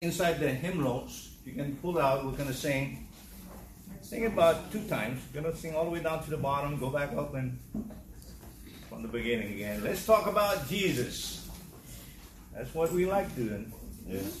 inside the hymn notes, you can pull out, we're going to sing. Sing about two times. We're going to sing all the way down to the bottom, go back up and from the beginning again. Let's talk about Jesus. That's what we like doing. Yes.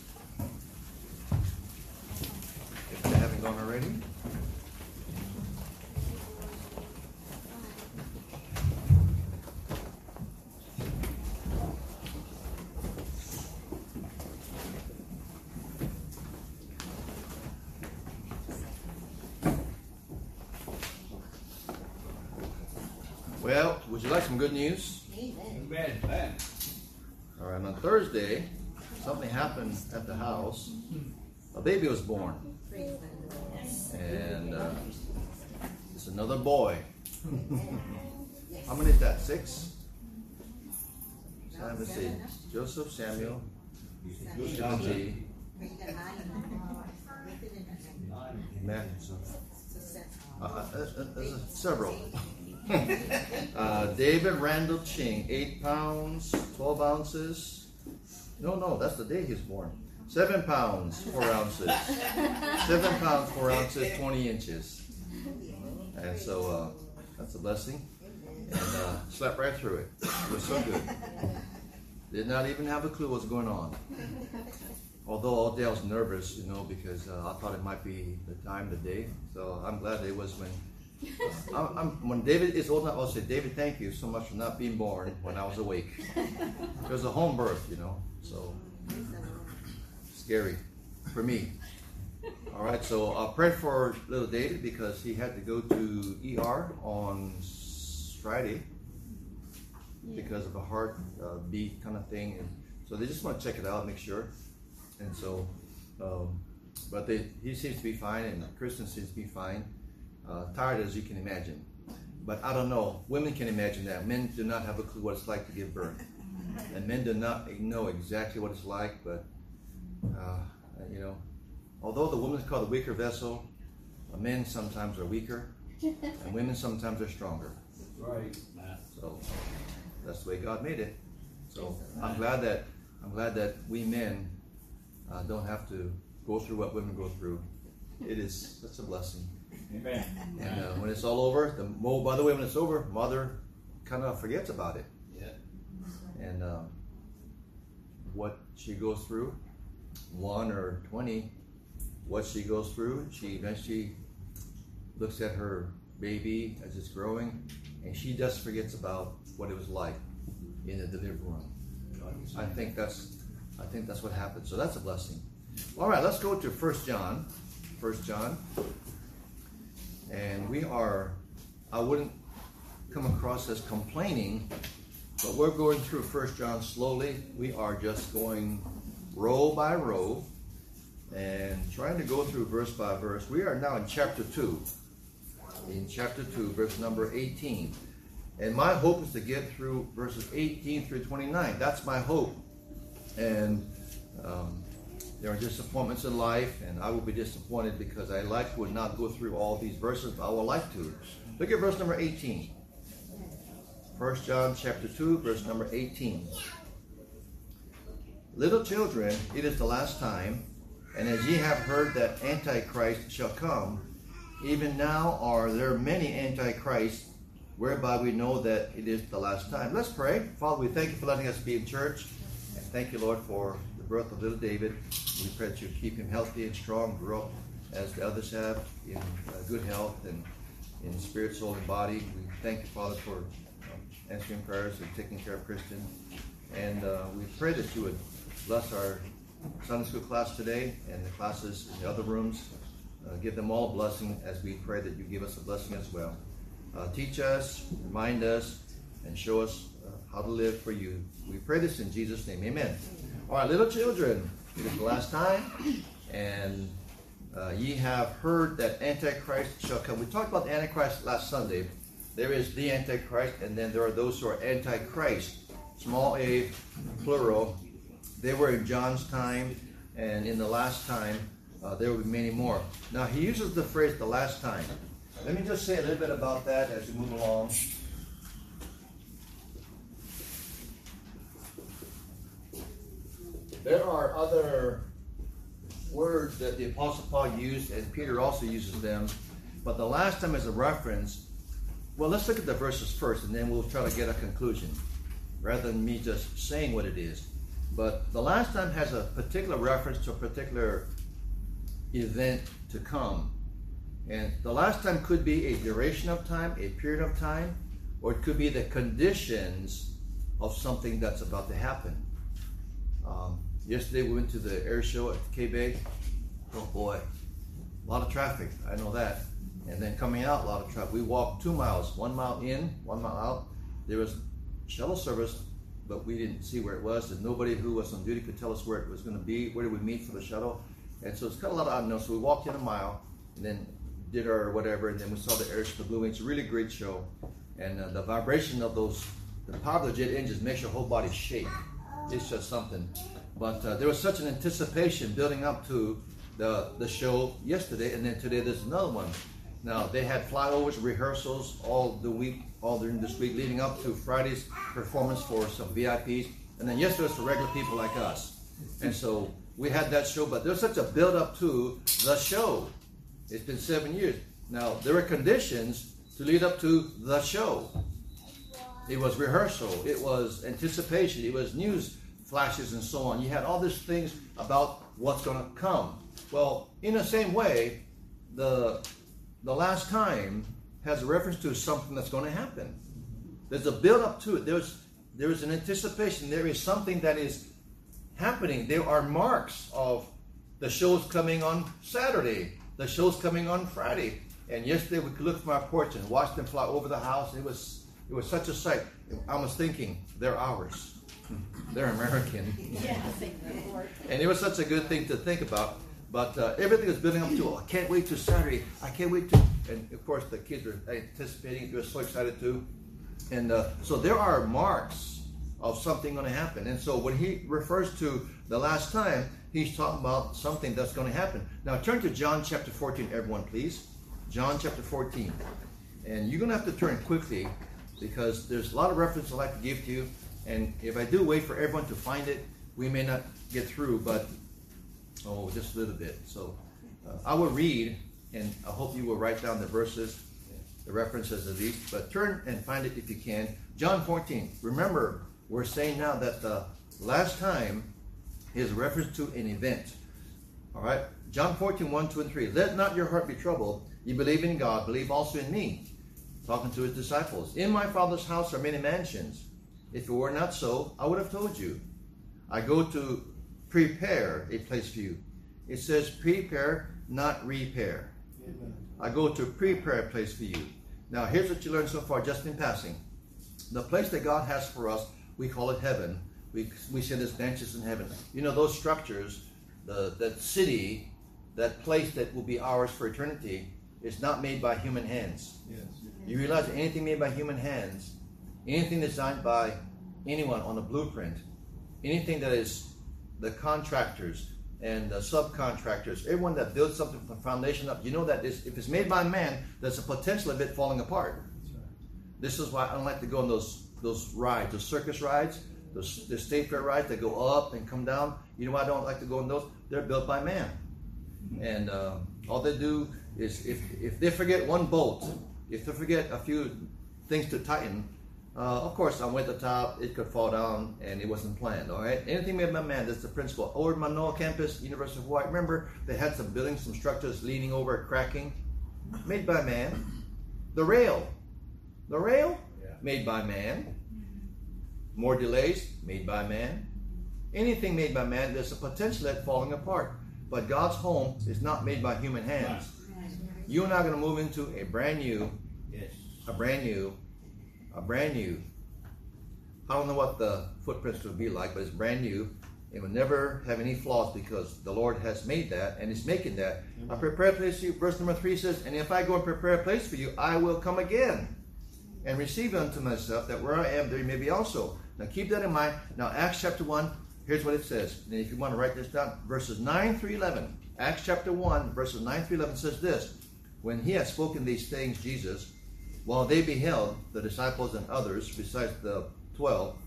Good news? Amen. All right, on Thursday, something happened at the house. A baby was born. And uh, it's another boy. How many is that? Six? Let's see. Joseph, Samuel, Timothy, Matt. Uh, uh, uh, uh several. uh, David Randall Ching, 8 pounds, 12 ounces. No, no, that's the day he's born. 7 pounds, 4 ounces. 7 pounds, 4 ounces, 20 inches. And so uh, that's a blessing. And uh, slept right through it. It was so good. Did not even have a clue what's going on. Although all day I was nervous, you know, because uh, I thought it might be the time, the day. So I'm glad it was when I'm, I'm, when David is old enough, I'll say, David, thank you so much for not being born when I was awake. It was a home birth, you know, so scary for me. All right, so I'll pray for little David because he had to go to ER on Friday because of a heart uh, beat kind of thing. And so they just want to check it out, make sure. And so, um, but they, he seems to be fine, and Kristen seems to be fine uh, tired as you can imagine. But I don't know. Women can imagine that. Men do not have a clue what it's like to give birth. And men do not know exactly what it's like, but, uh, you know, although the woman is called the weaker vessel, men sometimes are weaker, and women sometimes are stronger. Right. So that's the way God made it. So I'm glad that I'm glad that we men uh, don't have to go through what women go through. It is such a blessing. Amen. And uh, when it's all over, the oh, by the way, when it's over, mother kind of forgets about it. Yeah. And um, what she goes through, one or twenty, what she goes through, she eventually looks at her baby as it's growing, and she just forgets about what it was like in the delivery room. I think that's I think that's what happened. So that's a blessing. All right, let's go to First John. First John and we are, I wouldn't come across as complaining, but we're going through First John slowly. We are just going row by row and trying to go through verse by verse. We are now in chapter 2. In chapter 2, verse number 18. And my hope is to get through verses 18 through 29. That's my hope. And um, there are disappointments in life, and I will be disappointed because I like would not go through all these verses, but I would like to. Look at verse number 18. 1 John chapter 2, verse number 18. Little children, it is the last time, and as ye have heard that Antichrist shall come, even now are there many Antichrists, whereby we know that it is the last time. Let's pray. Father, we thank you for letting us be in church. And thank you, Lord, for the birth of little David. We pray that you keep him healthy and strong, grow up as the others have in uh, good health and in spirit, soul, and body. We thank you, Father, for um, answering prayers and taking care of Kristen. And uh, we pray that you would bless our Sunday school class today and the classes in the other rooms. Uh, give them all a blessing as we pray that you give us a blessing as well. Uh, teach us, remind us, and show us uh, how to live for you. We pray this in Jesus' name. Amen. All right, little children, it is the last time, and uh, ye have heard that Antichrist shall come. We talked about the Antichrist last Sunday. There is the Antichrist, and then there are those who are Antichrist, small a, plural. They were in John's time, and in the last time, uh, there will be many more. Now, he uses the phrase the last time. Let me just say a little bit about that as we move along. There are other words that the Apostle Paul used, and Peter also uses them, but the last time is a reference. Well, let's look at the verses first, and then we'll try to get a conclusion, rather than me just saying what it is. But the last time has a particular reference to a particular event to come. And the last time could be a duration of time, a period of time, or it could be the conditions of something that's about to happen. Um, yesterday we went to the air show at K-Bay. Oh boy, a lot of traffic, I know that. And then coming out, a lot of traffic. We walked two miles, one mile in, one mile out. There was shuttle service, but we didn't see where it was, and nobody who was on duty could tell us where it was going to be, where did we meet for the shuttle. And so it's kind of a lot of unknown. So we walked in a mile, and then did our whatever, and then we saw the air the Blue Wings. Really great show, and uh, the vibration of those, the power of the jet engines makes your whole body shake. It's just something. But uh, there was such an anticipation building up to the the show yesterday, and then today there's another one. Now they had flyovers, rehearsals all the week, all during this week, leading up to Friday's performance for some VIPs, and then yesterday was for regular people like us. And so we had that show, but there's such a build up to the show. It's been seven years. Now, there were conditions to lead up to the show. It was rehearsal, it was anticipation, it was news flashes and so on. You had all these things about what's going to come. Well, in the same way, the the last time has a reference to something that's going to happen. There's a build up to it. There's there's an anticipation. There is something that is happening. There are marks of the show's coming on Saturday the show's coming on Friday. And yesterday we could look from our porch and watch them fly over the house. It was it was such a sight. I was thinking, they're ours. They're American. and it was such a good thing to think about. But uh, everything is building up to, oh, I can't wait to Saturday. I can't wait to. And of course, the kids are anticipating. They're so excited too. And uh, so there are marks of something going to happen. And so when he refers to the last time, he's talking about something that's going to happen. Now turn to John chapter 14, everyone, please. John chapter 14. And you're going to have to turn quickly because there's a lot of references I'd like to give to you. And if I do wait for everyone to find it, we may not get through, but oh, just a little bit. So uh, I will read, and I hope you will write down the verses, the references at least. But turn and find it if you can. John 14. Remember, we're saying now that the last time is reference to an event. All right? John 14, 1, 2, and 3. Let not your heart be troubled. You believe in God, believe also in me. Talking to his disciples. In my Father's house are many mansions. If it were not so, I would have told you. I go to prepare a place for you. It says prepare, not repair. I go to prepare a place for you. Now, here's what you learned so far, just in passing. The place that God has for us, we call it heaven. We, we say there's benches in heaven. You know, those structures, the, that city, that place that will be ours for eternity, is not made by human hands. Yes. You realize anything made by human hands anything designed by anyone on a blueprint, anything that is the contractors and the subcontractors, everyone that builds something from the foundation up, you know that this, if it's made by man, there's a potential of it falling apart. This is why I don't like to go on those those rides, those circus rides, those the state fair rides that go up and come down. You know why I don't like to go on those? They're built by man, and uh, all they do is if if they forget one bolt, if they forget a few things to tighten, uh, of course, on way at the top, it could fall down, and it wasn't planned. All right, anything made by man, that's the principle. Over Manoa campus, University of Hawaii. Remember, they had some buildings, some structures leaning over, cracking, made by man. The rail, the rail, yeah. made by man. More delays, made by man. Anything made by man, there's a potential at falling apart. But God's home is not made by human hands. You and I are going to move into a brand new, yes. a brand new a brand new. I don't know what the footprints will be like, but it's brand new. It will never have any flaws because the Lord has made that and is making that. Mm-hmm. I prepare a place for you. Verse number three says, And if I go and prepare a place for you, I will come again and receive unto myself, that where I am, there you may be also. Now keep that in mind. Now, Acts chapter 1, here's what it says. And if you want to write this down, verses 9 through 11. Acts chapter 1, verses 9 through 11 says this When he had spoken these things, Jesus, while they beheld, the disciples and others, besides the twelve,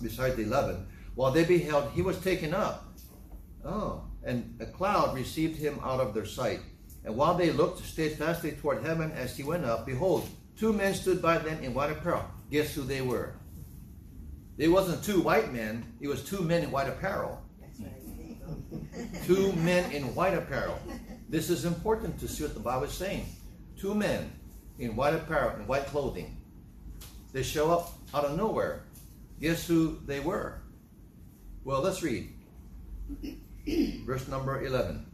besides the eleven, while they beheld, he was taken up. Oh, and a cloud received him out of their sight. And while they looked steadfastly toward heaven as he went up, behold, two men stood by them in white apparel. Guess who they were? It wasn't two white men, it was two men in white apparel. two men in white apparel. This is important to see what the Bible is saying. Two men in white apparel and white clothing. They show up out of nowhere. Guess who they were? Well, let's read. Verse number 11.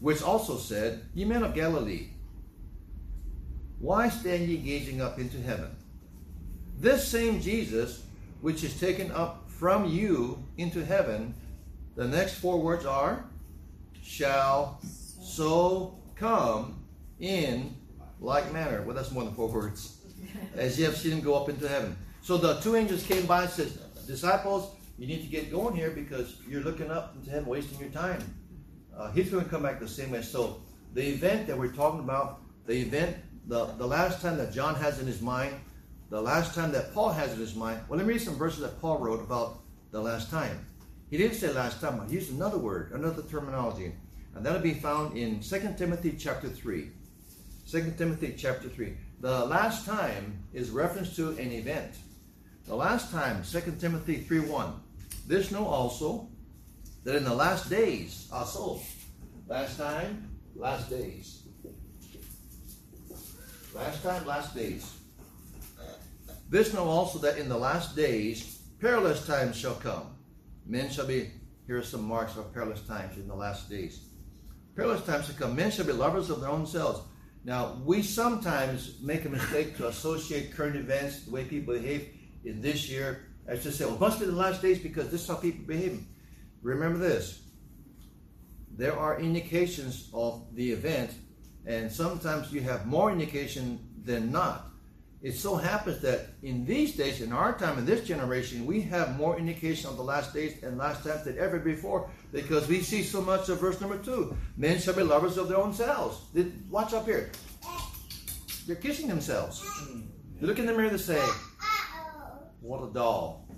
Which also said, Ye men of Galilee, why stand ye gazing up into heaven? This same Jesus, which is taken up from you into heaven, the next four words are, shall so come in like manner. Well, that's more than four words. As you have seen him go up into heaven. So the two angels came by and said, Disciples, you need to get going here because you're looking up into heaven, wasting your time. Uh, he's going to come back the same way. So the event that we're talking about, the event, the, the last time that John has in his mind, the last time that Paul has in his mind. Well, let me read some verses that Paul wrote about the last time. He didn't say last time, he used another word, another terminology. And that'll be found in 2 Timothy chapter 3. 2 Timothy chapter 3. The last time is reference to an event. The last time, 2 Timothy 3 1. This know also that in the last days, also, last time, last days. Last time, last days. This know also that in the last days, perilous times shall come. Men shall be, here are some marks of perilous times in the last days. Perilous times shall come. Men shall be lovers of their own selves now, we sometimes make a mistake to associate current events, the way people behave in this year, as to say, well, it must be the last days because this is how people behave. Remember this there are indications of the event, and sometimes you have more indication than not. It so happens that in these days, in our time, in this generation, we have more indication of the last days and last times than ever before because we see so much of verse number two. Men shall be lovers of their own selves. Watch up here. They're kissing themselves. They look in the mirror and say, What a doll.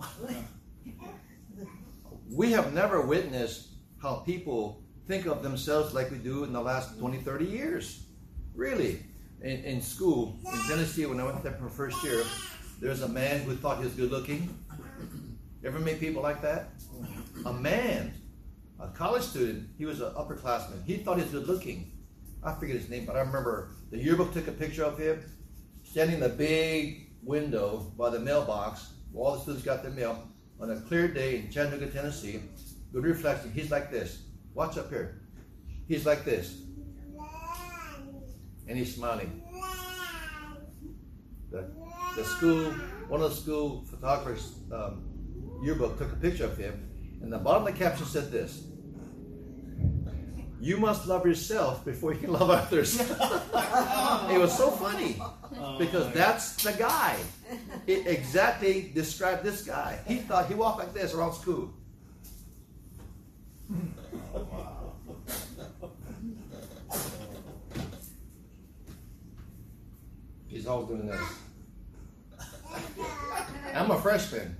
we have never witnessed how people think of themselves like we do in the last 20, 30 years. Really in, in school in Tennessee when I went there for first year, there was a man who thought he was good looking. Ever meet people like that? A man, a college student, he was an upperclassman. He thought he was good looking. I forget his name, but I remember the yearbook took a picture of him standing in the big window by the mailbox where all the students got their mail on a clear day in Chattanooga, Tennessee. Good reflection. He's like this. Watch up here. He's like this and he's smiling. The, the school, one of the school photographers um, yearbook took a picture of him, and the bottom of the caption said this: "You must love yourself before you can love others." it was so funny because that's the guy. it exactly described this guy. He thought he walked like this around school. He's always doing this. I'm a freshman.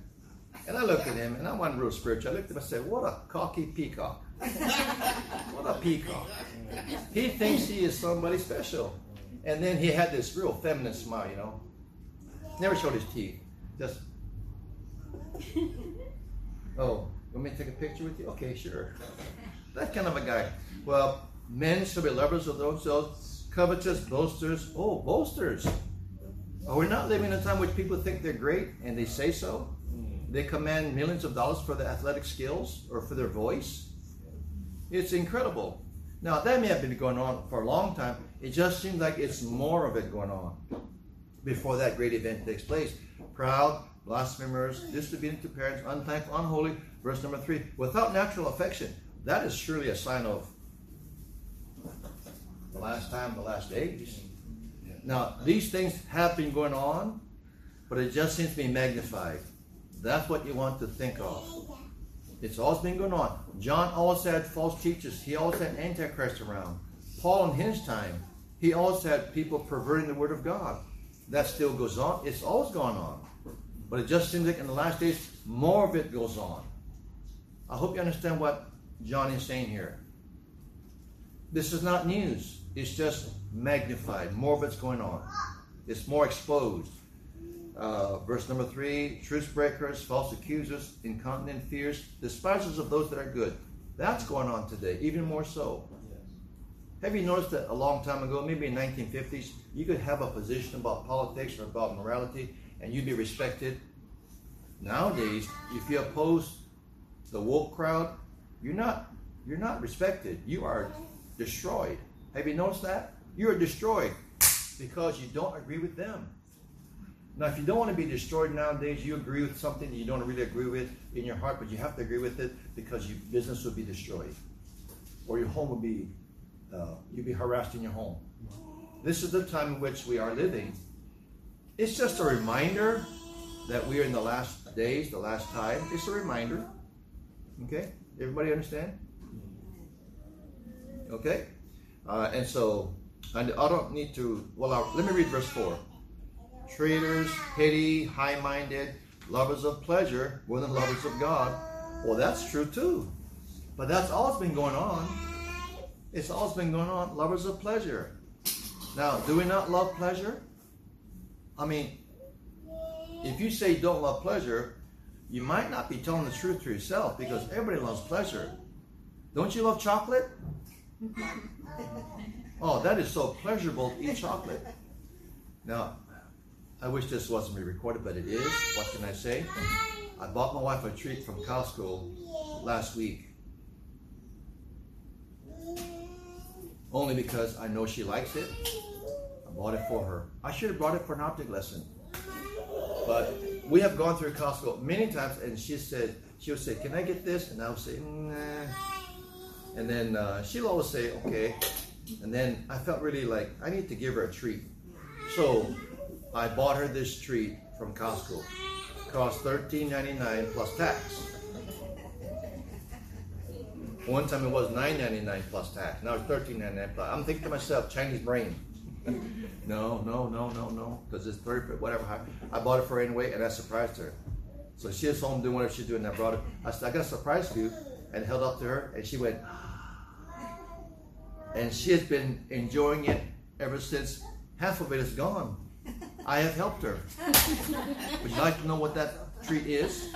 And I looked at him, and I wasn't real spiritual. I looked at him and said, What a cocky peacock. what a peacock. He thinks he is somebody special. And then he had this real feminine smile, you know. Never showed his teeth. Just, oh, want me to take a picture with you? Okay, sure. That kind of a guy. Well, men shall be lovers of themselves, covetous, boasters. Oh, boasters. Are we not living in a time which people think they're great and they say so? Hmm. They command millions of dollars for their athletic skills or for their voice. It's incredible. Now, that may have been going on for a long time. It just seems like it's more of it going on before that great event takes place. Proud, blasphemers, disobedient to parents, unthankful, unholy. Verse number three, without natural affection. That is surely a sign of the last time, the last days. Now, these things have been going on, but it just seems to be magnified. That's what you want to think of. It's always been going on. John always had false teachers. He always had antichrist around. Paul in his time, he always had people perverting the word of God. That still goes on. It's always gone on. But it just seems like in the last days, more of it goes on. I hope you understand what John is saying here. This is not news. It's just magnified. More of it's going on. It's more exposed. Uh, verse number three truth breakers, false accusers, incontinent fears, despisers of those that are good. That's going on today, even more so. Have you noticed that a long time ago, maybe in 1950s, you could have a position about politics or about morality and you'd be respected? Nowadays, if you oppose the woke crowd, you're not you're not respected. You are destroyed. Have you noticed that? You are destroyed because you don't agree with them. Now, if you don't want to be destroyed nowadays, you agree with something you don't really agree with in your heart, but you have to agree with it because your business will be destroyed, or your home will be uh, you'll be harassed in your home. This is the time in which we are living. It's just a reminder that we are in the last days, the last time. It's a reminder. Okay, everybody understand? Okay, uh, and so and I don't need to. Well, let me read verse four traitors, petty, high minded, lovers of pleasure more than lovers of God. Well, that's true too. But that's always been going on. It's always been going on. Lovers of pleasure. Now, do we not love pleasure? I mean, if you say don't love pleasure, you might not be telling the truth to yourself because everybody loves pleasure. Don't you love chocolate? Oh, that is so pleasurable to eat chocolate. Now, I wish this wasn't recorded, but it is. What can I say? I bought my wife a treat from Costco last week. Only because I know she likes it. I bought it for her. I should have brought it for an optic lesson. But we have gone through Costco many times, and she said, she would say, Can I get this? And I would say, Nah. And then uh, she'll always say, Okay. And then I felt really like I need to give her a treat. So I bought her this treat from Costco. It cost $13.99 plus tax. One time it was $9.99 plus tax. Now it's $13.99 plus. I'm thinking to myself, Chinese brain. no, no, no, no, no. Because it's 30, whatever. I bought it for her anyway, and I surprised her. So she was home doing whatever she's doing. And I brought it. I said, I got a surprise for you, and held up to her, and she went. And she has been enjoying it ever since half of it is gone. I have helped her. Would you like to know what that treat is?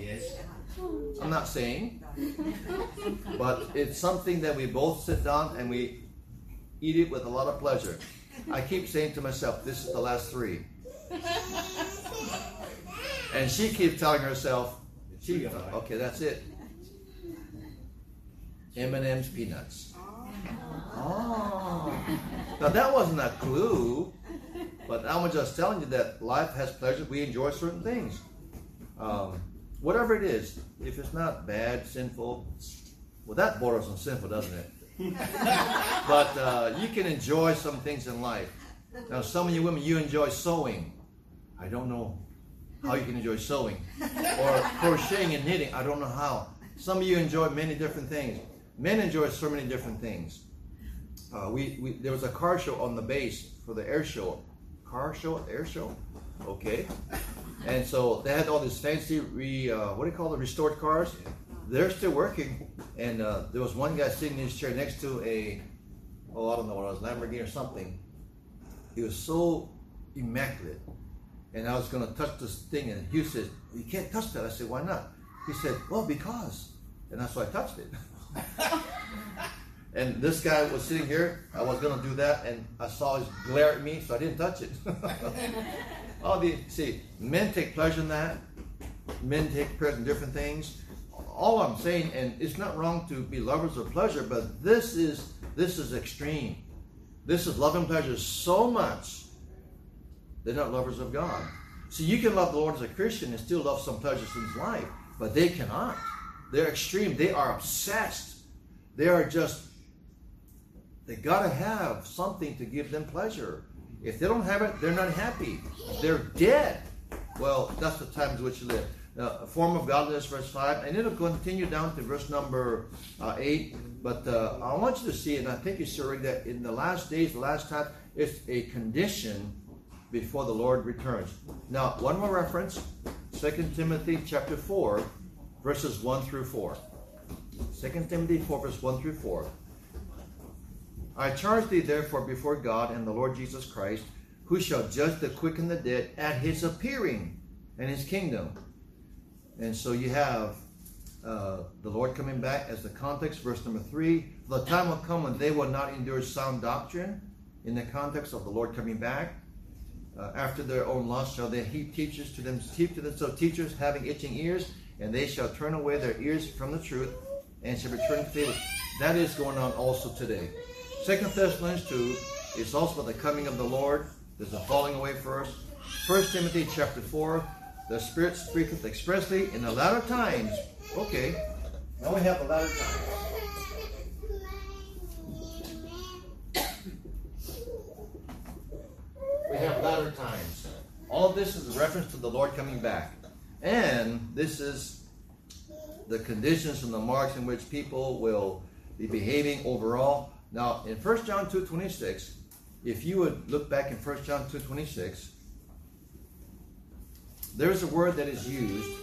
Yes. I'm not saying, but it's something that we both sit down and we eat it with a lot of pleasure. I keep saying to myself, this is the last three. And she keeps telling herself, she, okay, that's it. M&M's peanuts. Oh. Now that wasn't a clue. But I'm just telling you that life has pleasure. We enjoy certain things. Um, whatever it is, if it's not bad, sinful, well, that borders on sinful, doesn't it? but uh, you can enjoy some things in life. Now, some of you women, you enjoy sewing. I don't know how you can enjoy sewing or crocheting and knitting. I don't know how. Some of you enjoy many different things. Men enjoy so many different things. Uh, we, we there was a car show on the base for the air show. Car show, air show, okay. And so they had all these fancy re uh, what do you call the restored cars? They're still working. And uh, there was one guy sitting in his chair next to a oh I don't know what it was Lamborghini or something. He was so immaculate. And I was to touch this thing, and Hugh said, "You can't touch that." I said, "Why not?" He said, "Well, because." And that's why I touched it. and this guy was sitting here. I was to do that, and I saw his glare at me, so I didn't touch it. All the see, men take pleasure in that. Men take pleasure in different things. All I'm saying, and it's not wrong to be lovers of pleasure, but this is this is extreme. This is love and pleasure so much. They're not lovers of God. See, you can love the Lord as a Christian and still love some pleasures in his life, but they cannot. They're extreme. They are obsessed. They are just, they got to have something to give them pleasure. If they don't have it, they're not happy. They're dead. Well, that's the times which you live. Uh, a form of godliness, verse 5, and it'll continue down to verse number uh, 8. But uh, I want you to see, and I think you read that in the last days, the last time, it's a condition before the Lord returns. Now, one more reference 2 Timothy chapter 4, verses 1 through 4. 2 Timothy 4, verse 1 through 4. I charge thee therefore before God and the Lord Jesus Christ, who shall judge the quick and the dead at his appearing and his kingdom. And so you have uh, the Lord coming back as the context, verse number three. The time will come when they will not endure sound doctrine in the context of the Lord coming back. Uh, after their own lust shall they heap teachers to them, heap to them so teachers having itching ears, and they shall turn away their ears from the truth, and shall return to fables. That is going on also today. Second Thessalonians 2 is also about the coming of the Lord. There's a falling away first. First Timothy chapter 4, the Spirit speaketh expressly in the latter times. Okay, now we have the latter times. we have latter times. All of this is a reference to the Lord coming back. And this is the conditions and the marks in which people will be behaving overall. Now, in 1 John 2.26, if you would look back in 1 John 2.26, there's a word that is used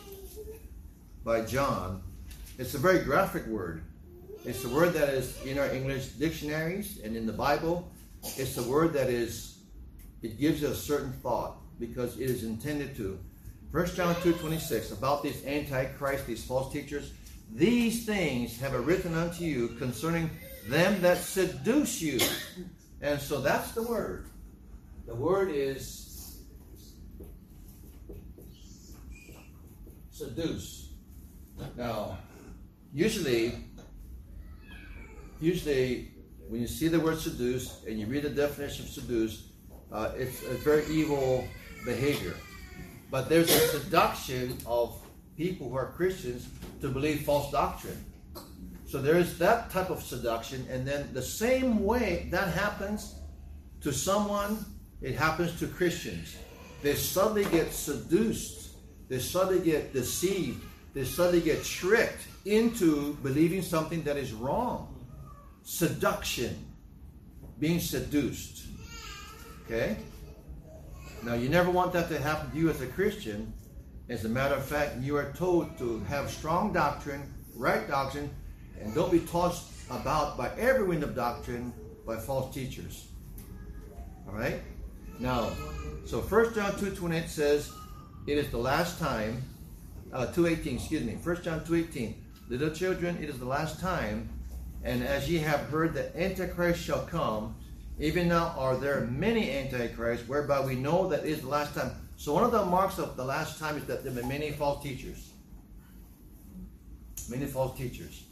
by John. It's a very graphic word. It's a word that is in our English dictionaries and in the Bible. It's a word that is, it gives a certain thought because it is intended to. 1 John 2.26, about these antichrist, these false teachers, these things have I written unto you concerning them that seduce you. And so that's the word. The word is seduce. Now, usually, usually when you see the word seduce and you read the definition of seduce, uh, it's a very evil behavior. But there's a seduction of people who are Christians to believe false doctrine. So there is that type of seduction, and then the same way that happens to someone, it happens to Christians. They suddenly get seduced, they suddenly get deceived, they suddenly get tricked into believing something that is wrong. Seduction, being seduced. Okay? Now, you never want that to happen to you as a Christian. As a matter of fact, you are told to have strong doctrine, right doctrine, and don't be tossed about by every wind of doctrine by false teachers. All right? Now, so 1 John 2.28 says, it is the last time, uh, 2.18, excuse me, 1 John 2.18, little children, it is the last time, and as ye have heard that Antichrist shall come, even now are there many antichrists, whereby we know that is the last time. So one of the marks of the last time is that there are many false teachers. Many false teachers.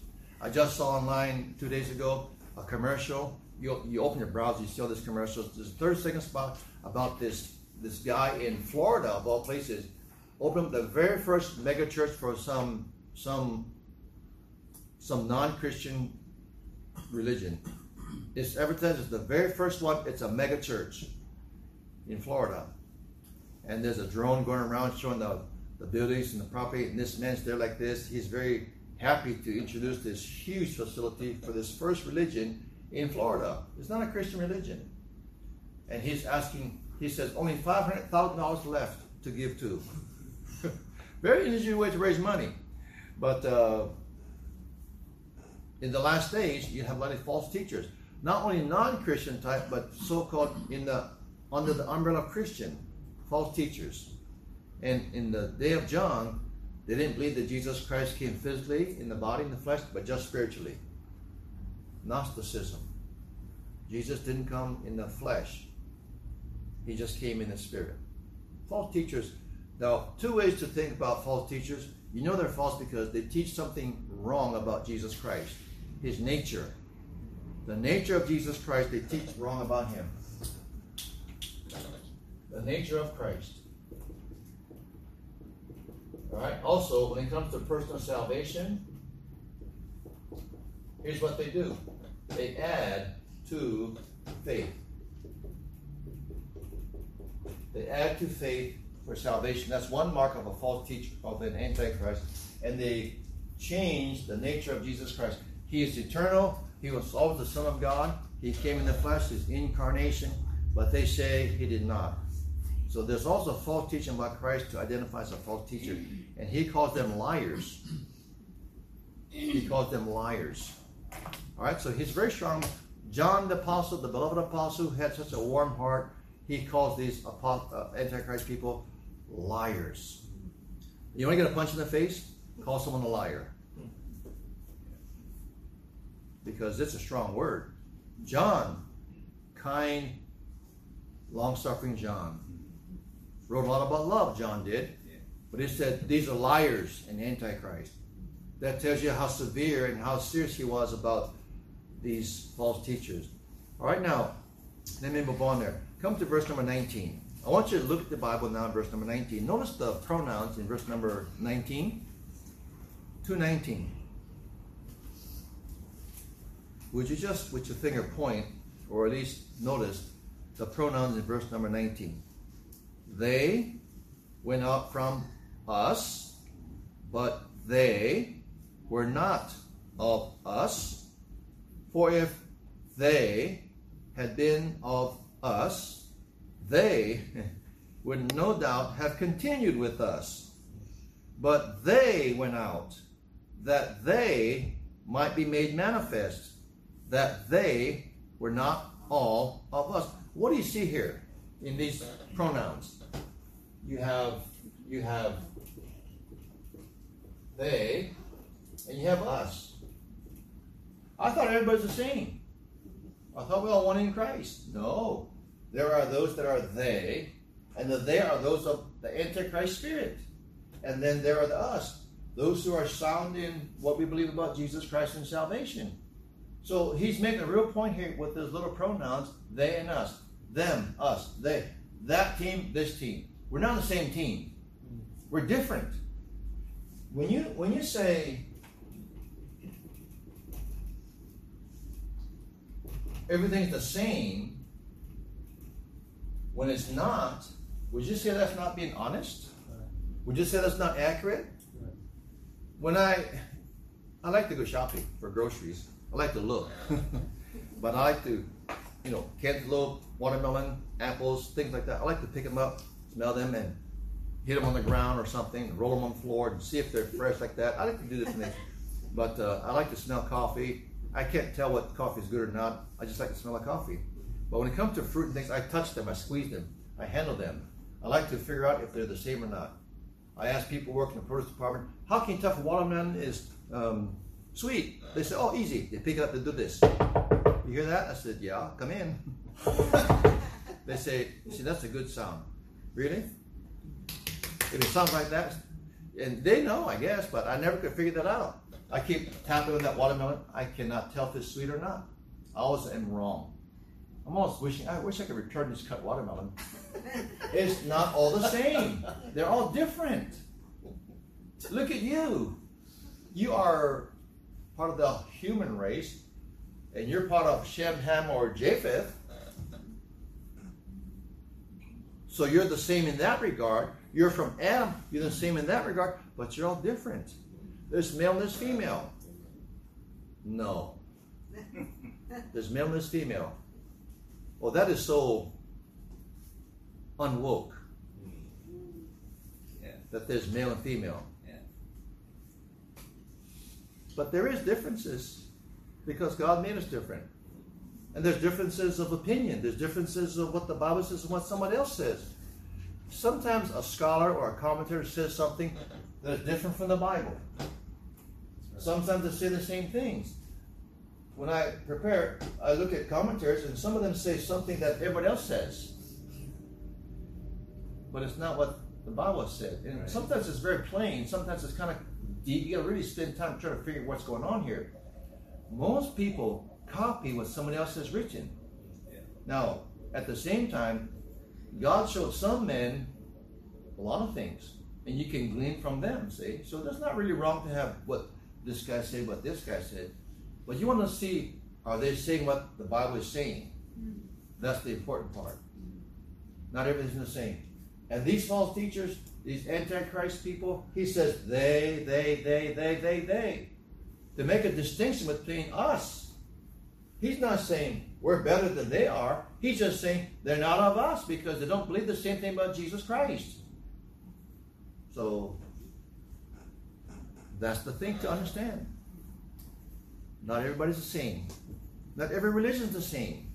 I just saw online two days ago a commercial. You, you open your browser, you see all these commercials. There's a 30 second spot about this this guy in Florida, of all places, opened up the very first mega church for some some some non-Christian religion. It's the very first one. It's a mega church in Florida, and there's a drone going around showing the, the buildings and the property, and this man's there like this. He's very happy to introduce this huge facility for this first religion in Florida. It's not a Christian religion. And he's asking, he says, only $500,000 left to give to. very interesting way to raise money. But uh, in the last days, you have a lot of false teachers. Not only non-Christian type, but so-called in the under the umbrella of Christian, false teachers. And in the day of John, they didn't believe that Jesus Christ came physically in the body, in the flesh, but just spiritually. Gnosticism. Jesus didn't come in the flesh. He just came in the spirit. False teachers. Now, two ways to think about false teachers. You know they're false because they teach something wrong about Jesus Christ, his nature. The nature of Jesus Christ, they teach wrong about him. The nature of Christ. All right. Also, when it comes to personal salvation, here's what they do they add to faith. They add to faith for salvation. That's one mark of a false teacher, of an antichrist. And they change the nature of Jesus Christ. He is eternal. He was always the Son of God. He came in the flesh, his incarnation. But they say he did not. So there's also false teaching about Christ to identify as a false teacher. And he calls them liars. He calls them liars. All right, so he's very strong. John the apostle, the beloved apostle, who had such a warm heart, he calls these uh, antichrist people liars. You want to get a punch in the face? Call someone a liar. Because it's a strong word. John, kind, long suffering John. Wrote a lot about love, John did. But it said these are liars and antichrist. That tells you how severe and how serious he was about these false teachers. All right, now, let me move on there. Come to verse number 19. I want you to look at the Bible now, in verse number 19. Notice the pronouns in verse number 19. 219. Would you just, with your finger point, or at least notice the pronouns in verse number 19? They went out from us, but they were not of us. For if they had been of us, they would no doubt have continued with us. But they went out, that they might be made manifest, that they were not all of us. What do you see here in these pronouns? You have you have they and you have us. I thought everybody's the same. I thought we all one in Christ. No. There are those that are they, and the they are those of the Antichrist spirit. And then there are the us, those who are sound in what we believe about Jesus Christ and salvation. So he's making a real point here with those little pronouns, they and us. Them, us, they. That team, this team. We're not the same team. We're different. When you when you say everything's the same, when it's not, would you say that's not being honest? Would you say that's not accurate? When I I like to go shopping for groceries. I like to look. but I like to, you know, cantaloupe, watermelon, apples, things like that. I like to pick them up, smell them, and hit them on the ground or something, roll them on the floor, and see if they're fresh like that. I like to do this thing. But uh, I like to smell coffee. I can't tell what coffee is good or not. I just like to smell the coffee. But when it comes to fruit and things, I touch them, I squeeze them, I handle them. I like to figure out if they're the same or not. I ask people working in the produce department, how can you tell if a watermelon is um, sweet? They say, oh, easy. They pick it up and do this. You hear that? I said, yeah, come in. they say, see, that's a good sound. Really? If it sounds like that, and they know, I guess, but I never could figure that out. I keep tapping on that watermelon. I cannot tell if it's sweet or not. I always am wrong. I'm almost wishing, I wish I could return this cut watermelon. it's not all the same. They're all different. Look at you. You are part of the human race, and you're part of Shem, Ham, or Japheth. So you're the same in that regard. You're from Adam, you're the same in that regard, but you're all different. There's male and there's female. No. There's male and there's female. Well, that is so unwoke. Yeah. That there's male and female. But there is differences because God made us different. And there's differences of opinion. There's differences of what the Bible says and what someone else says. Sometimes a scholar or a commentator says something that is different from the Bible. Sometimes they say the same things. When I prepare, I look at commentaries and some of them say something that everyone else says. But it's not what the Bible said. And Right. sometimes it's very plain, sometimes it's kind of. You gotta really spend time trying to figure out what's going on here. Most people copy what somebody else has written. Yeah. Now, at the same time, God showed some men a lot of things, and you can glean from them, see? So that's not really wrong to have what this guy said, what this guy said. But you want to see, are they saying what the Bible is saying? Mm. That's the important part. Not everything's the same. And these false teachers, these antichrist people, he says they, they, they, they, they, they. To make a distinction between us. He's not saying we're better than they are. He's just saying they're not of us because they don't believe the same thing about Jesus Christ. So that's the thing to understand. Not everybody's the same. Not every religion is the same.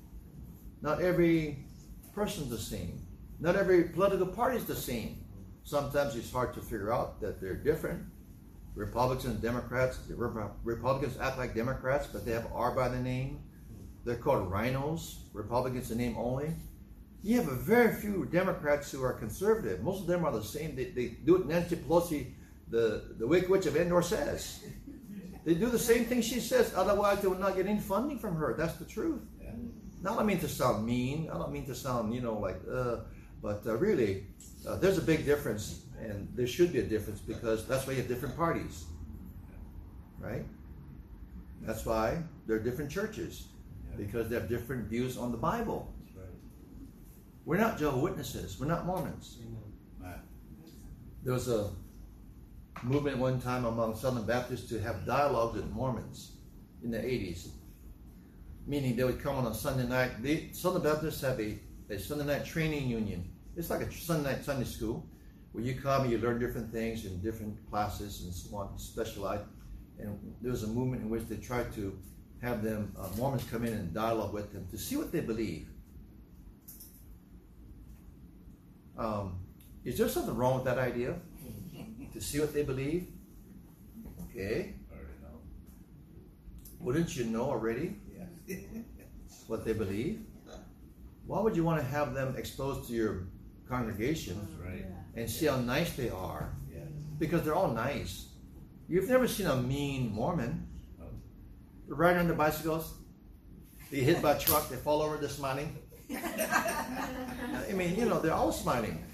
Not every person's the same. Not every political party is the same. Sometimes it's hard to figure out that they're different. Republicans and Democrats, the Republicans act like Democrats, but they have R by the name. They're called RINOs. Republicans the name only. You have a very few Democrats who are conservative. Most of them are the same. They, they do what Nancy Pelosi, the, the Wicked Witch of Endor, says. They do the same thing she says, otherwise they will not get any funding from her. That's the truth. Now, I don't mean to sound mean. I don't mean to sound, you know, like, uh, but uh, really, uh, there's a big difference, and there should be a difference because that's why you have different parties, right? That's why there are different churches because they have different views on the Bible. We're not Jehovah's Witnesses. We're not Mormons. There was a movement one time among Southern Baptists to have dialogue with Mormons in the 80s. Meaning they would come on a Sunday night. The Southern Baptists have a, a Sunday night training union. It's like a Sunday Sunday school where you come and you learn different things in different classes and so on, specialized. And there was a movement in which they tried to have them, uh, Mormons come in and dialogue with them to see what they believe. Um, is there something wrong with that idea? to see what they believe? Okay. Already know. Wouldn't you know already Yeah. what they believe? Why would you want to have them exposed to your congregation That's oh, right. and see how nice they are? Yeah. Because they're all nice. You've never seen a mean Mormon. Oh. Riding on the bicycles. They hit by a truck, they fall over, they're smiling. I mean, you know, they're all smiling.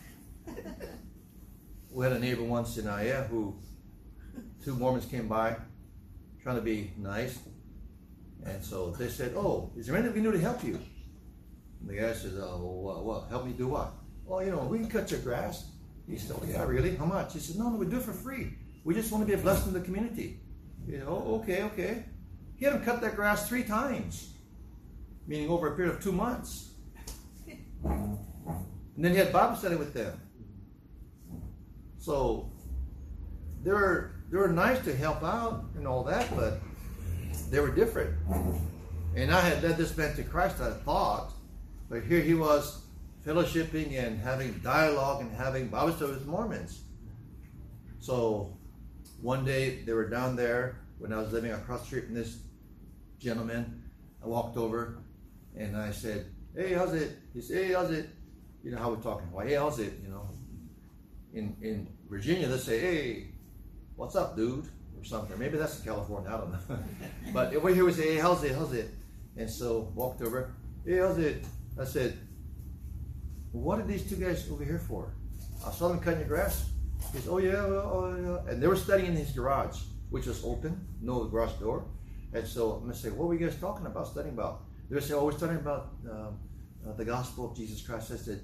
We had a neighbor once in Aiea who two Mormons came by trying to be nice. And so they said, Oh, is there anything we can do to help you? And the guy says, Oh, well, what? Help me do what? Well, you know, we can cut your grass. He said, Oh, yeah, really? How much? He said, No, no, we do it for free. We just want to be a blessing to the community. You Oh, okay, okay. He had him cut that grass three times, meaning over a period of two months. And then he had Bible study with them. So they were they were nice to help out and all that, but they were different. And I had led this man to Christ, I thought, but here he was fellowshipping and having dialogue and having Bible study with Mormons. So one day they were down there when I was living across the street from this gentleman. I walked over and I said, Hey, how's it? He said, Hey, how's it? You know how we're talking. Why, hey, how's it? You know. In in Virginia they say, Hey, what's up, dude? Or something. Maybe that's in California, I don't know. but over here we say, Hey, how's it? How's it? And so walked over, Hey, how's it? I said, What are these two guys over here for? I saw them cutting your grass. He said, Oh yeah, well, oh yeah. And they were studying in his garage, which was open, no garage door. And so I'm gonna say, What were you guys talking about, studying about? They say, Oh, we're studying about um, uh, the gospel of Jesus Christ. I said,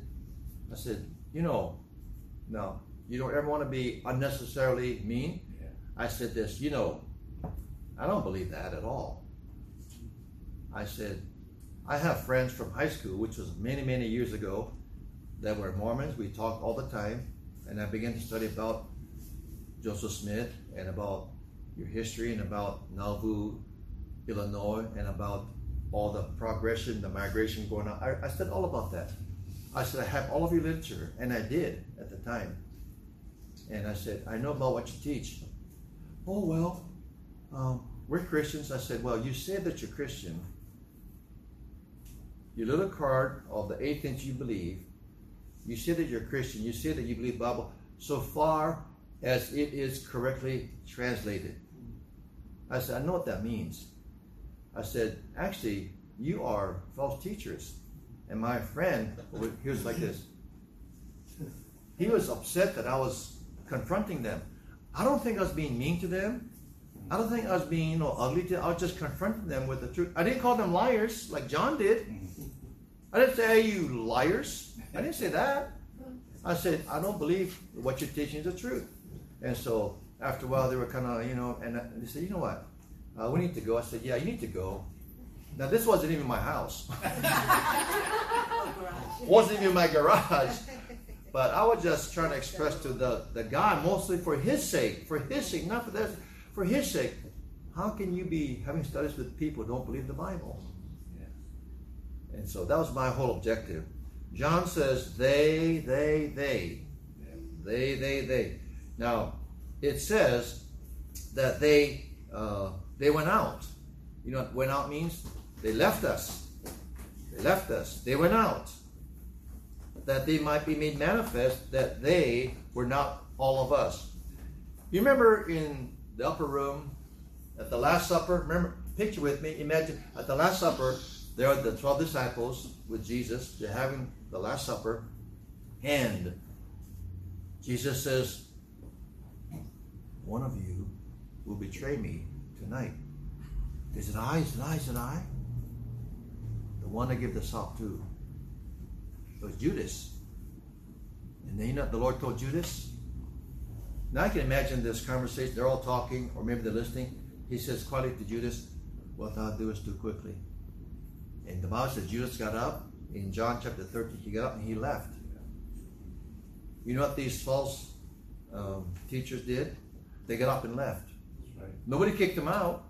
I said, you know, no, you don't ever want to be unnecessarily mean. Yeah. I said this, you know, I don't believe that at all. I said, I have friends from high school, which was many, many years ago, that were Mormons. We talked all the time, and I began to study about Joseph Smith and about your history and about Nauvoo, Illinois, and about all the progression, the migration going on. I, I said all about that. I said, I have all of your literature, and I did at the time. And I said, I know about what you teach. Oh, well, um, we're Christians. I said, well, you said that you're Christian. Your little card of the eight things you believe, you say that you're a Christian. You say that you believe Bible so far as it is correctly translated. I said, I know what that means. I said, actually, you are false teachers. And my friend, he was like this. He was upset that I was confronting them. I don't think I was being mean to them. I don't think I was being you know, ugly to them. I was just confronting them with the truth. I didn't call them liars like John did. Mm-hmm. I didn't say, you liars. I didn't say that. I said, I don't believe what you're teaching is the truth. And so after a while, they were kind of, you know, and they said, you know what? Uh, we need to go. I said, yeah, you need to go. Now, this wasn't even my house. wasn't even my garage. But I was just trying to express to the, the guy, mostly for his sake, for his sake, not for that, for his sake. How can you be having studies with people who don't believe the Bible? And so that was my whole objective. John says, they, they, they. They, they, they. Now, it says that they uh, they went out. You know what went out means? They left us. They left us. They went out. That they might be made manifest that they were not all of us. You remember in the upper room at the Last Supper? Remember, picture with me. Imagine at the Last Supper, there are the 12 disciples with Jesus. They're having the Last Supper. And Jesus says, One of you will betray me tonight. Is it I? Is it I? Is it I? The one I give the salt to. It was Judas. And then you know the Lord told Judas. Now I can imagine this conversation. They're all talking, or maybe they're listening. He says quietly to Judas, What thou doest too quickly. And the Bible says Judas got up. In John chapter 13, he got up and he left. You know what these false um, teachers did? They got up and left. Right. Nobody kicked them out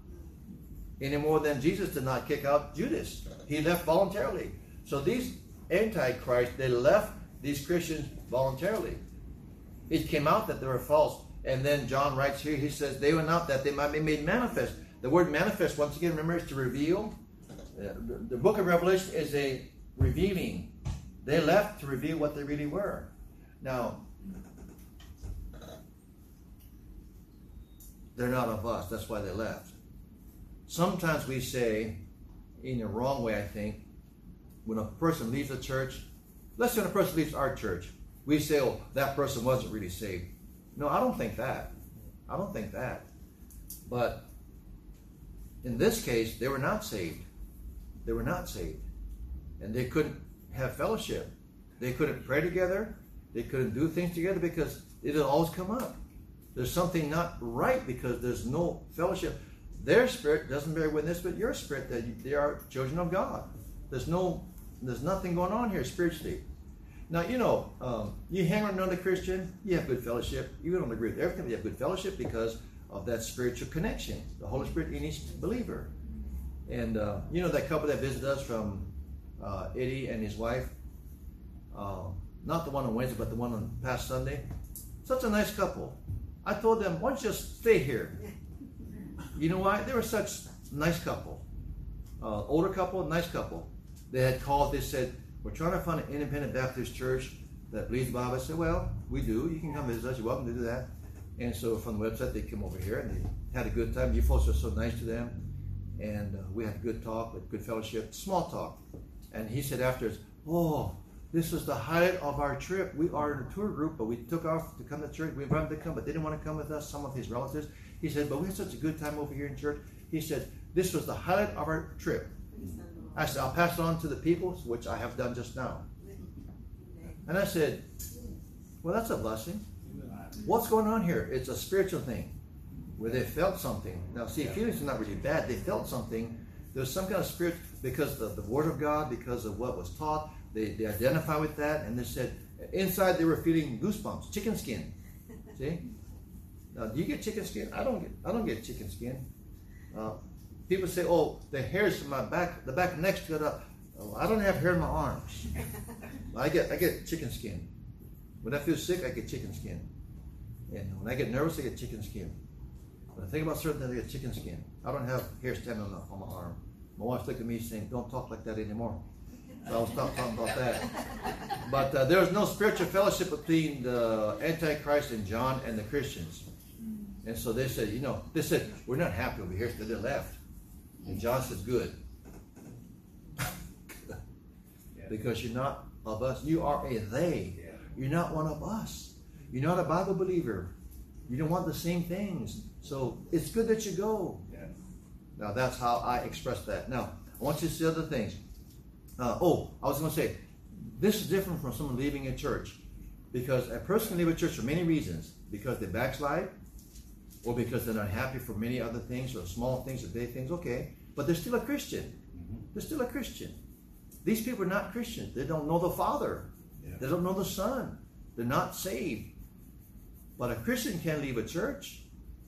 any more than Jesus did not kick out Judas. He left voluntarily. So these antichrist, they left these Christians voluntarily. It came out that they were false. And then John writes here, he says, they went out that they might be made manifest. The word manifest, once again, remember, is to reveal. Uh, the, book of Revelation is a revealing. They left to reveal what they really were. Now, they're not of us. That's why they left. Sometimes we say, in the wrong way, I think, when a person leaves a church, let's say when a person leaves our church, we say, oh, that person wasn't really saved. No, I don't think that. I don't think that. But in this case, they were not saved. They were not saved. And they couldn't have fellowship. They couldn't pray together. They couldn't do things together because it'll always come up. There's something not right because there's no fellowship. Their spirit doesn't bear witness, but your spirit that they are children of God. There's no, there's nothing going on here spiritually. Now you know, um, you hang around another Christian, you have good fellowship. You don't agree with everything, but you have good fellowship because of that spiritual connection, the Holy Spirit in each believer. And uh, you know that couple that visited us from uh, Eddie and his wife, uh, not the one on Wednesday, but the one on past Sunday. Such a nice couple. I told them, why don't you just stay here? You know why? They were such nice couple. Uh, older couple, nice couple. They had called, they said, we're trying to find an independent Baptist church that believes the Bible. I said, well, we do. You can come visit us. You're welcome to do that. And so from the website, they came over here and they had a good time. You folks are so nice to them. And uh, we had a good talk, a good fellowship, small talk. And he said afterwards, oh, this was the highlight of our trip. We are in a tour group, but we took off to come to church. We them to come, but they didn't want to come with us, some of his relatives. He said, but we had such a good time over here in church. He said, this was the highlight of our trip. I said, I'll pass it on to the people, which I have done just now. And I said, Well, that's a blessing. What's going on here? It's a spiritual thing where they felt something. Now, see, feelings are not really bad. They felt something. There's some kind of spirit because of the Word of God, because of what was taught. They, they identify with that, and they said inside they were feeling goosebumps, chicken skin. See? Now, do you get chicken skin? I don't get. I don't get chicken skin. Uh, people say, "Oh, the hairs in my back, the back next to it up." Oh, I don't have hair in my arms. I get I get chicken skin. When I feel sick, I get chicken skin. And when I get nervous, I get chicken skin. When I think about certain things, I get chicken skin. I don't have hair standing on, the, on my arm. My wife looked at me saying, "Don't talk like that anymore." So I'll stop talking about that. But uh, there was no spiritual fellowship between the Antichrist and John and the Christians. And so they said, you know, they said, we're not happy over here, so they left. And John says, good. because you're not of us. You are a they. You're not one of us. You're not a Bible believer. You don't want the same things. So it's good that you go. Now that's how I express that. Now, I want you to see other things. Uh, oh, I was going to say, this is different from someone leaving a church. Because a person can leave a church for many reasons. Because they backslide, or because they're not happy for many other things, or small things, or big things, okay. But they're still a Christian. They're still a Christian. These people are not Christians. They don't know the Father. Yeah. They don't know the Son. They're not saved. But a Christian can leave a church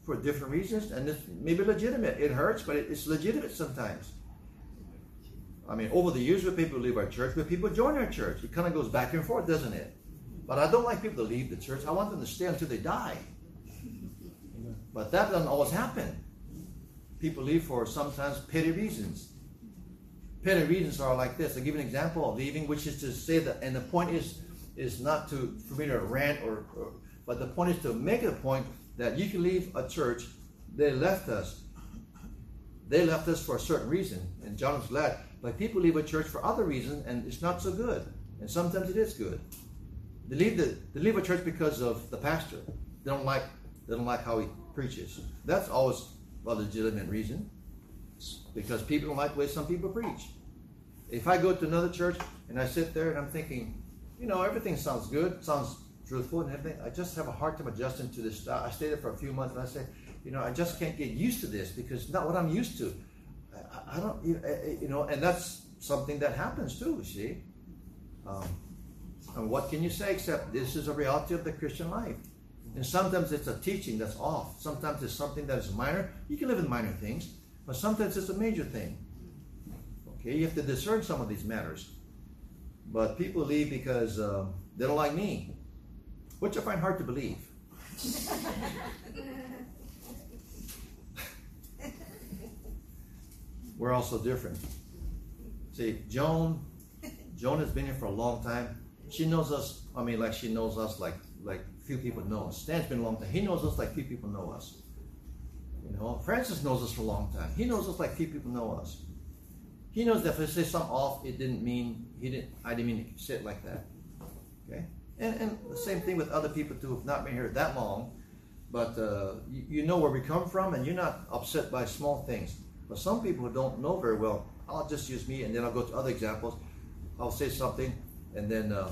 for different reasons, and it's maybe legitimate. It hurts, but it's legitimate sometimes. I mean, over the years, people leave our church, but people join our church. It kind of goes back and forth, doesn't it? But I don't like people to leave the church. I want them to stay until they die. But that doesn't always happen. People leave for sometimes petty reasons. Petty reasons are like this. I'll give an example of leaving, which is to say that, and the point is, is not to for me to rant or, or but the point is to make a point that you can leave a church. They left us. They left us for a certain reason, and John was glad. But people leave a church for other reasons, and it's not so good. And sometimes it is good. They leave the they leave a church because of the pastor. They don't like they don't like how he preaches. That's always a legitimate reason. Because people don't like the way some people preach. If I go to another church and I sit there and I'm thinking, you know, everything sounds good, sounds truthful and everything, I just have a hard time adjusting to this. I stayed there for a few months and I say, you know, I just can't get used to this because it's not what I'm used to. I, I don't, you know, and that's something that happens too, see? Um, and what can you say except this is a reality of the Christian life? And sometimes it's a teaching that's off. Sometimes it's something that is minor. You can live in minor things, but sometimes it's a major thing. Okay, you have to discern some of these matters. But people leave because um, they don't like me, which I find hard to believe. We're also different. See, Joan, Joan has been here for a long time. She knows us. I mean, like she knows us like like few people know us. Stan's been a long time. He knows us like few people know us. You know, Francis knows us for a long time. He knows us like few people know us. He knows that if I say something off, it didn't mean he didn't. I didn't mean to say it like that. Okay, and and the same thing with other people. Have not been here that long, but uh, you, you know where we come from, and you're not upset by small things. But some people who don't know very well, I'll just use me, and then I'll go to other examples. I'll say something, and then uh,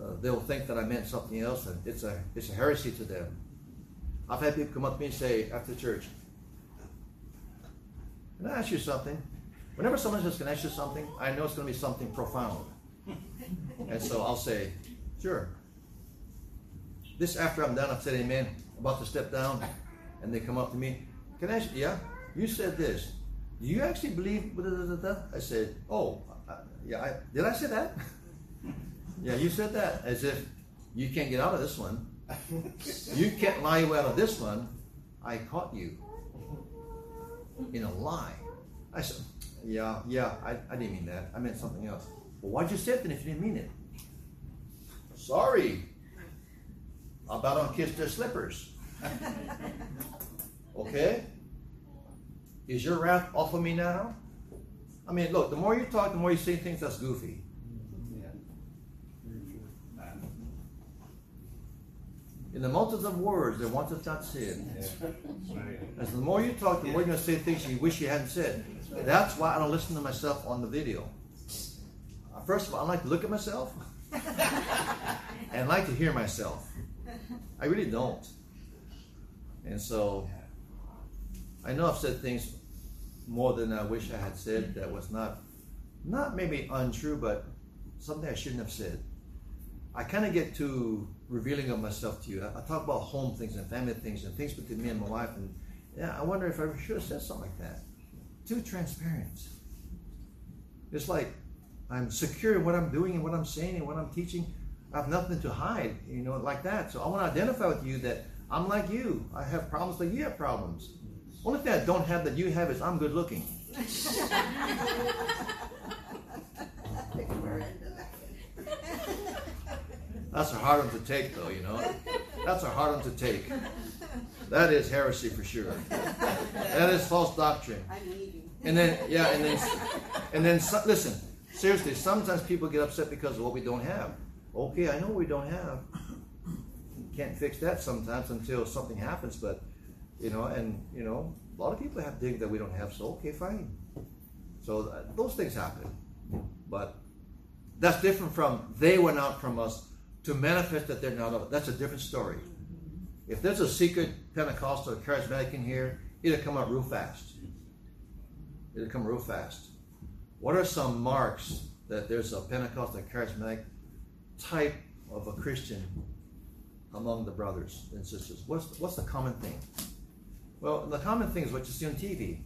uh, they'll think that I meant something else, and it's a it's a heresy to them. I've had people come up to me and say after church, "Can I ask you something?" Whenever someone says, "Can I ask you something?" I know it's going to be something profound, and so I'll say, "Sure." This after I'm done, I've said Amen. About to step down, and they come up to me, "Can I ask you?" Yeah, you said this. Do you actually believe? I said, "Oh, yeah." I, did I say that? Yeah, you said that as if you can't get out of this one. You can't lie you out of this one. I caught you in a lie. I said, yeah, yeah, I, I didn't mean that. I meant something else. Well, why'd you say it then if you didn't mean it? Sorry. I about on kiss their slippers. Okay? Is your wrath off of me now? I mean, look, the more you talk, the more you say things that's goofy. In the multitude of words, there wanteth not sin. As the more you talk, the more you're going to say things you wish you hadn't said. That's why I don't listen to myself on the video. First of all, I like to look at myself. and like to hear myself. I really don't. And so I know I've said things more than I wish I had said that was not not maybe untrue, but something I shouldn't have said. I kind of get too revealing of myself to you. I, I, talk about home things and family things and things between me and my wife, and yeah, I wonder if I should have said something like that. Too transparent. It's like I'm secure in what I'm doing and what I'm saying and what I'm teaching. I have nothing to hide, you know, like that. So I want to identify with you that I'm like you. I have problems like you have problems. Only thing I don't have that you have is I'm good looking. That's a hard one to take, though, you know. That's a hard one to take. That is heresy for sure. That is false doctrine. And then, yeah, and then, and then, listen, seriously, sometimes people get upset because of what we don't have. Okay, I know we don't have. Can't fix that sometimes until something happens, but, you know, and, you know, a lot of people have things that we don't have, so okay, fine. So uh, those things happen. But that's different from they went out from us to manifest that they're not of That's a different story. If there's a secret Pentecostal charismatic in here, it'll come out real fast. It'll come real fast. What are some marks that there's a Pentecostal charismatic type of a Christian among the brothers and sisters? What's, what's the common thing? Well, the common thing is what you see on TV.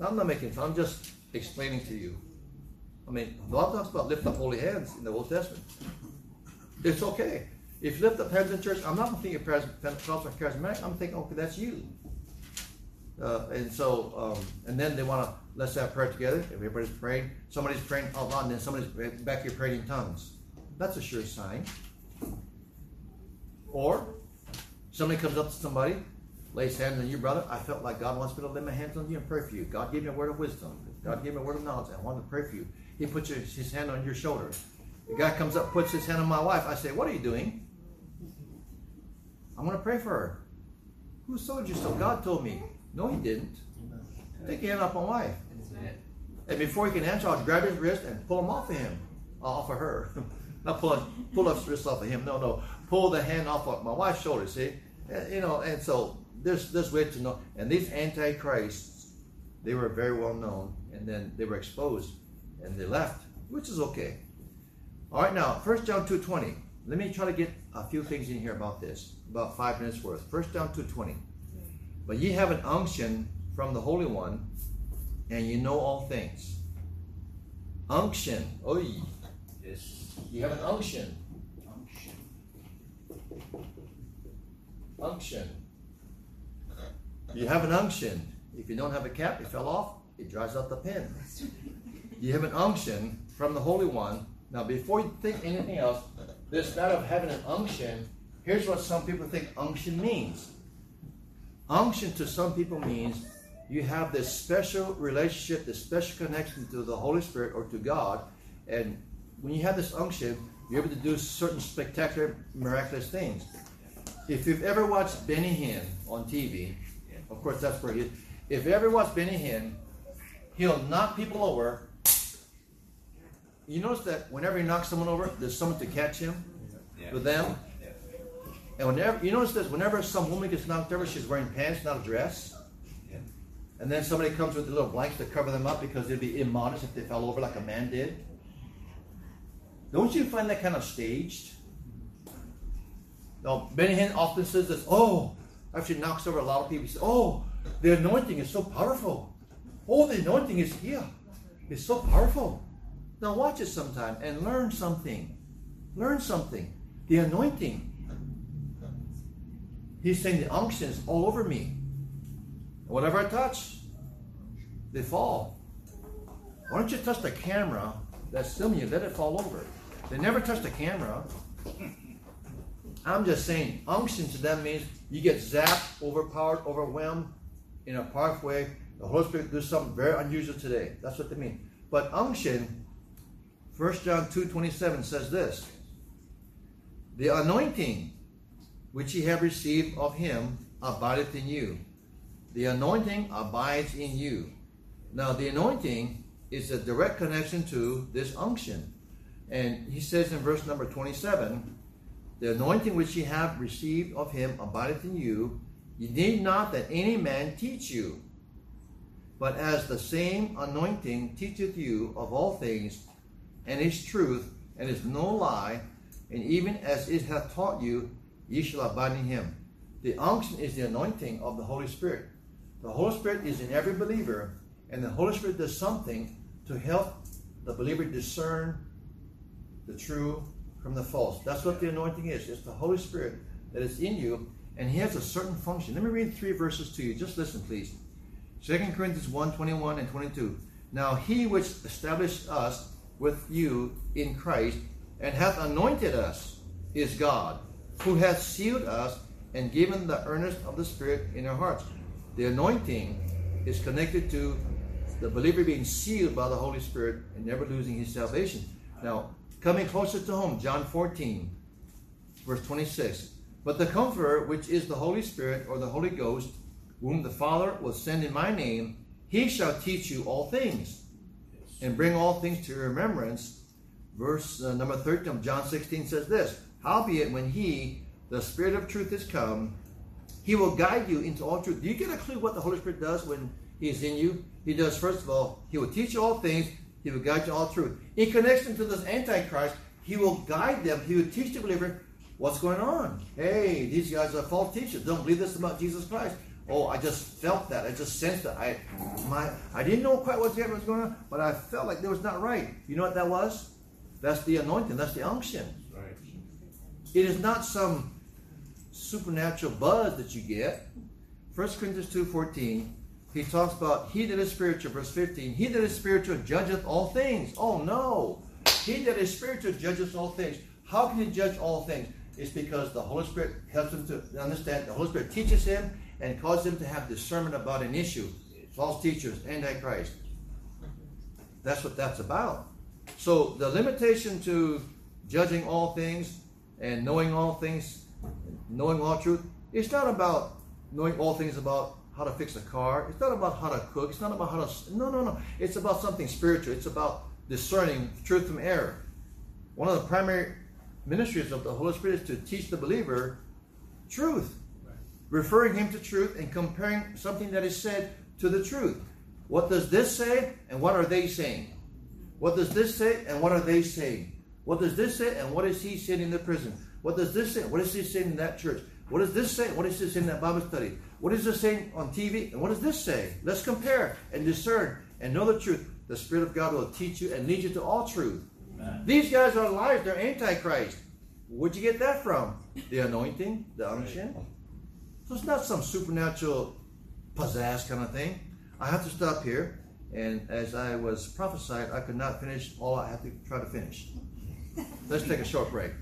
I'm not making fun, I'm just explaining to you. I mean, Bible talks about lift up holy hands in the Old Testament. It's okay. If you lift up hands in church, I'm not thinking of Pentecostal or charismatic, I'm thinking, okay, that's you. Uh, and so, um, and then they want to, let's have prayer together. Everybody's praying, somebody's praying out loud, and then somebody's back here praying in tongues. That's a sure sign. Or somebody comes up to somebody lays hands on you, brother, I felt like God wants me to lay my hands on you and pray for you. God gave me a word of wisdom. God gave me a word of knowledge. I want to pray for you. He puts his hand on your shoulder. The guy comes up, puts his hand on my wife. I say, What are you doing? I'm going to pray for her. Who told you so? God told me. No, he didn't. Take your hand off my wife. And before he can answer, I'll grab his wrist and pull him off of him, uh, off of her. Not pull, pull his wrist off of him. No, no. Pull the hand off of my wife's shoulder, see? You know, and so this this way to know. And these antichrists, they were very well known, and then they were exposed, and they left, which is okay. All right, now First John two twenty. Let me try to get a few things in here about this, about five minutes worth. First John two twenty. But ye have an unction from the Holy One, and you know all things. Unction. Oh, yes. You have an unction. Unction. Unction. You have an unction. If you don't have a cap, it fell off, it dries out the pen. You have an unction from the Holy One. Now, before you think anything else, this matter of having an unction, here's what some people think unction means. Unction to some people means you have this special relationship, this special connection to the Holy Spirit or to God. And when you have this unction, you're able to do certain spectacular, miraculous things. If you've ever watched Benny Hinn on TV, of course, that's where he is. If you ever watch Benny Hinn, he'll knock people over. You notice that whenever he knocks someone over, there's someone to catch him yeah. with them. And whenever you notice this, whenever some woman gets knocked over, she's wearing pants, not a dress. Yeah. And then somebody comes with a little blanket to cover them up because they'd be immodest if they fell over like a man did. Don't you find that kind of staged? Now, Benny Hinn often says this, oh, actually knocks over a lot of people. He says, Oh, the anointing is so powerful. Oh, the anointing is here. It's so powerful. Now watch it sometime and learn something. Learn something. The anointing. He's saying the unction is all over me. Whatever I touch, they fall. Why don't you touch the camera that's filming you? Let it fall over. They never touch the camera. I'm just saying, unction to them means you get zapped, overpowered, overwhelmed in a powerful way. The Holy Spirit does something very unusual today. That's what they mean. But unction, 1 John 2 27 says this The anointing which ye have received of him abideth in you, the anointing abides in you. Now, the anointing is a direct connection to this unction. And he says in verse number 27 The anointing which ye have received of him abideth in you. Ye need not that any man teach you. But as the same anointing teacheth you of all things, and is truth, and is no lie, and even as it hath taught you, ye shall abide in him. The unction is the anointing of the Holy Spirit. The Holy Spirit is in every believer, and the Holy Spirit does something to help the believer discern the true from the false. That's what the anointing is. It's the Holy Spirit that is in you, and He has a certain function. Let me read three verses to you. Just listen, please. 2 Corinthians 1 21 and 22. Now He which established us with you in Christ and hath anointed us is God, who hath sealed us and given the earnest of the Spirit in our hearts. The anointing is connected to the believer being sealed by the Holy Spirit and never losing his salvation. Now, coming closer to home, John 14, verse 26. But the Comforter, which is the Holy Spirit or the Holy Ghost, whom the Father will send in my name, he shall teach you all things and bring all things to your remembrance. Verse uh, number 13 of John 16 says this Howbeit, when he, the Spirit of truth, is come, he will guide you into all truth. Do you get a clue what the Holy Spirit does when he is in you? He does, first of all, he will teach you all things, he will guide you all truth. In connection to this Antichrist, he will guide them, he will teach the believer what's going on. Hey, these guys are false teachers. Don't believe this about Jesus Christ. Oh, I just felt that. I just sensed that. I my I didn't know quite what was going on, but I felt like there was not right. You know what that was? That's the anointing. That's the unction. It is not some supernatural buzz that you get. 1 Corinthians 2.14, he talks about he that is spiritual, verse 15, he that is spiritual judgeth all things. Oh no. He that is spiritual judgeth all things. How can he judge all things? It's because the Holy Spirit helps him to understand. The Holy Spirit teaches him and causes him to have discernment about an issue. False teachers, Antichrist. That's what that's about. So the limitation to judging all things and knowing all things, knowing all truth, it's not about knowing all things about how to fix a car. It's not about how to cook. It's not about how to. No, no, no. It's about something spiritual. It's about discerning truth from error. One of the primary ministries of the Holy Spirit is to teach the believer truth, referring him to truth and comparing something that is said to the truth. What does this say and what are they saying? What does this say and what are they saying? What does this say and what is he saying in the prison? What does this say? What is he saying in that church? What does this say? What is this saying in that Bible study? What is this saying on TV? And what does this say? Let's compare and discern and know the truth. The Spirit of God will teach you and lead you to all truth. Amen. These guys are liars. They're antichrist. Where'd you get that from? The anointing, the unction. So it's not some supernatural pizzazz kind of thing. I have to stop here. And as I was prophesied, I could not finish all I had to try to finish. Let's take a short break.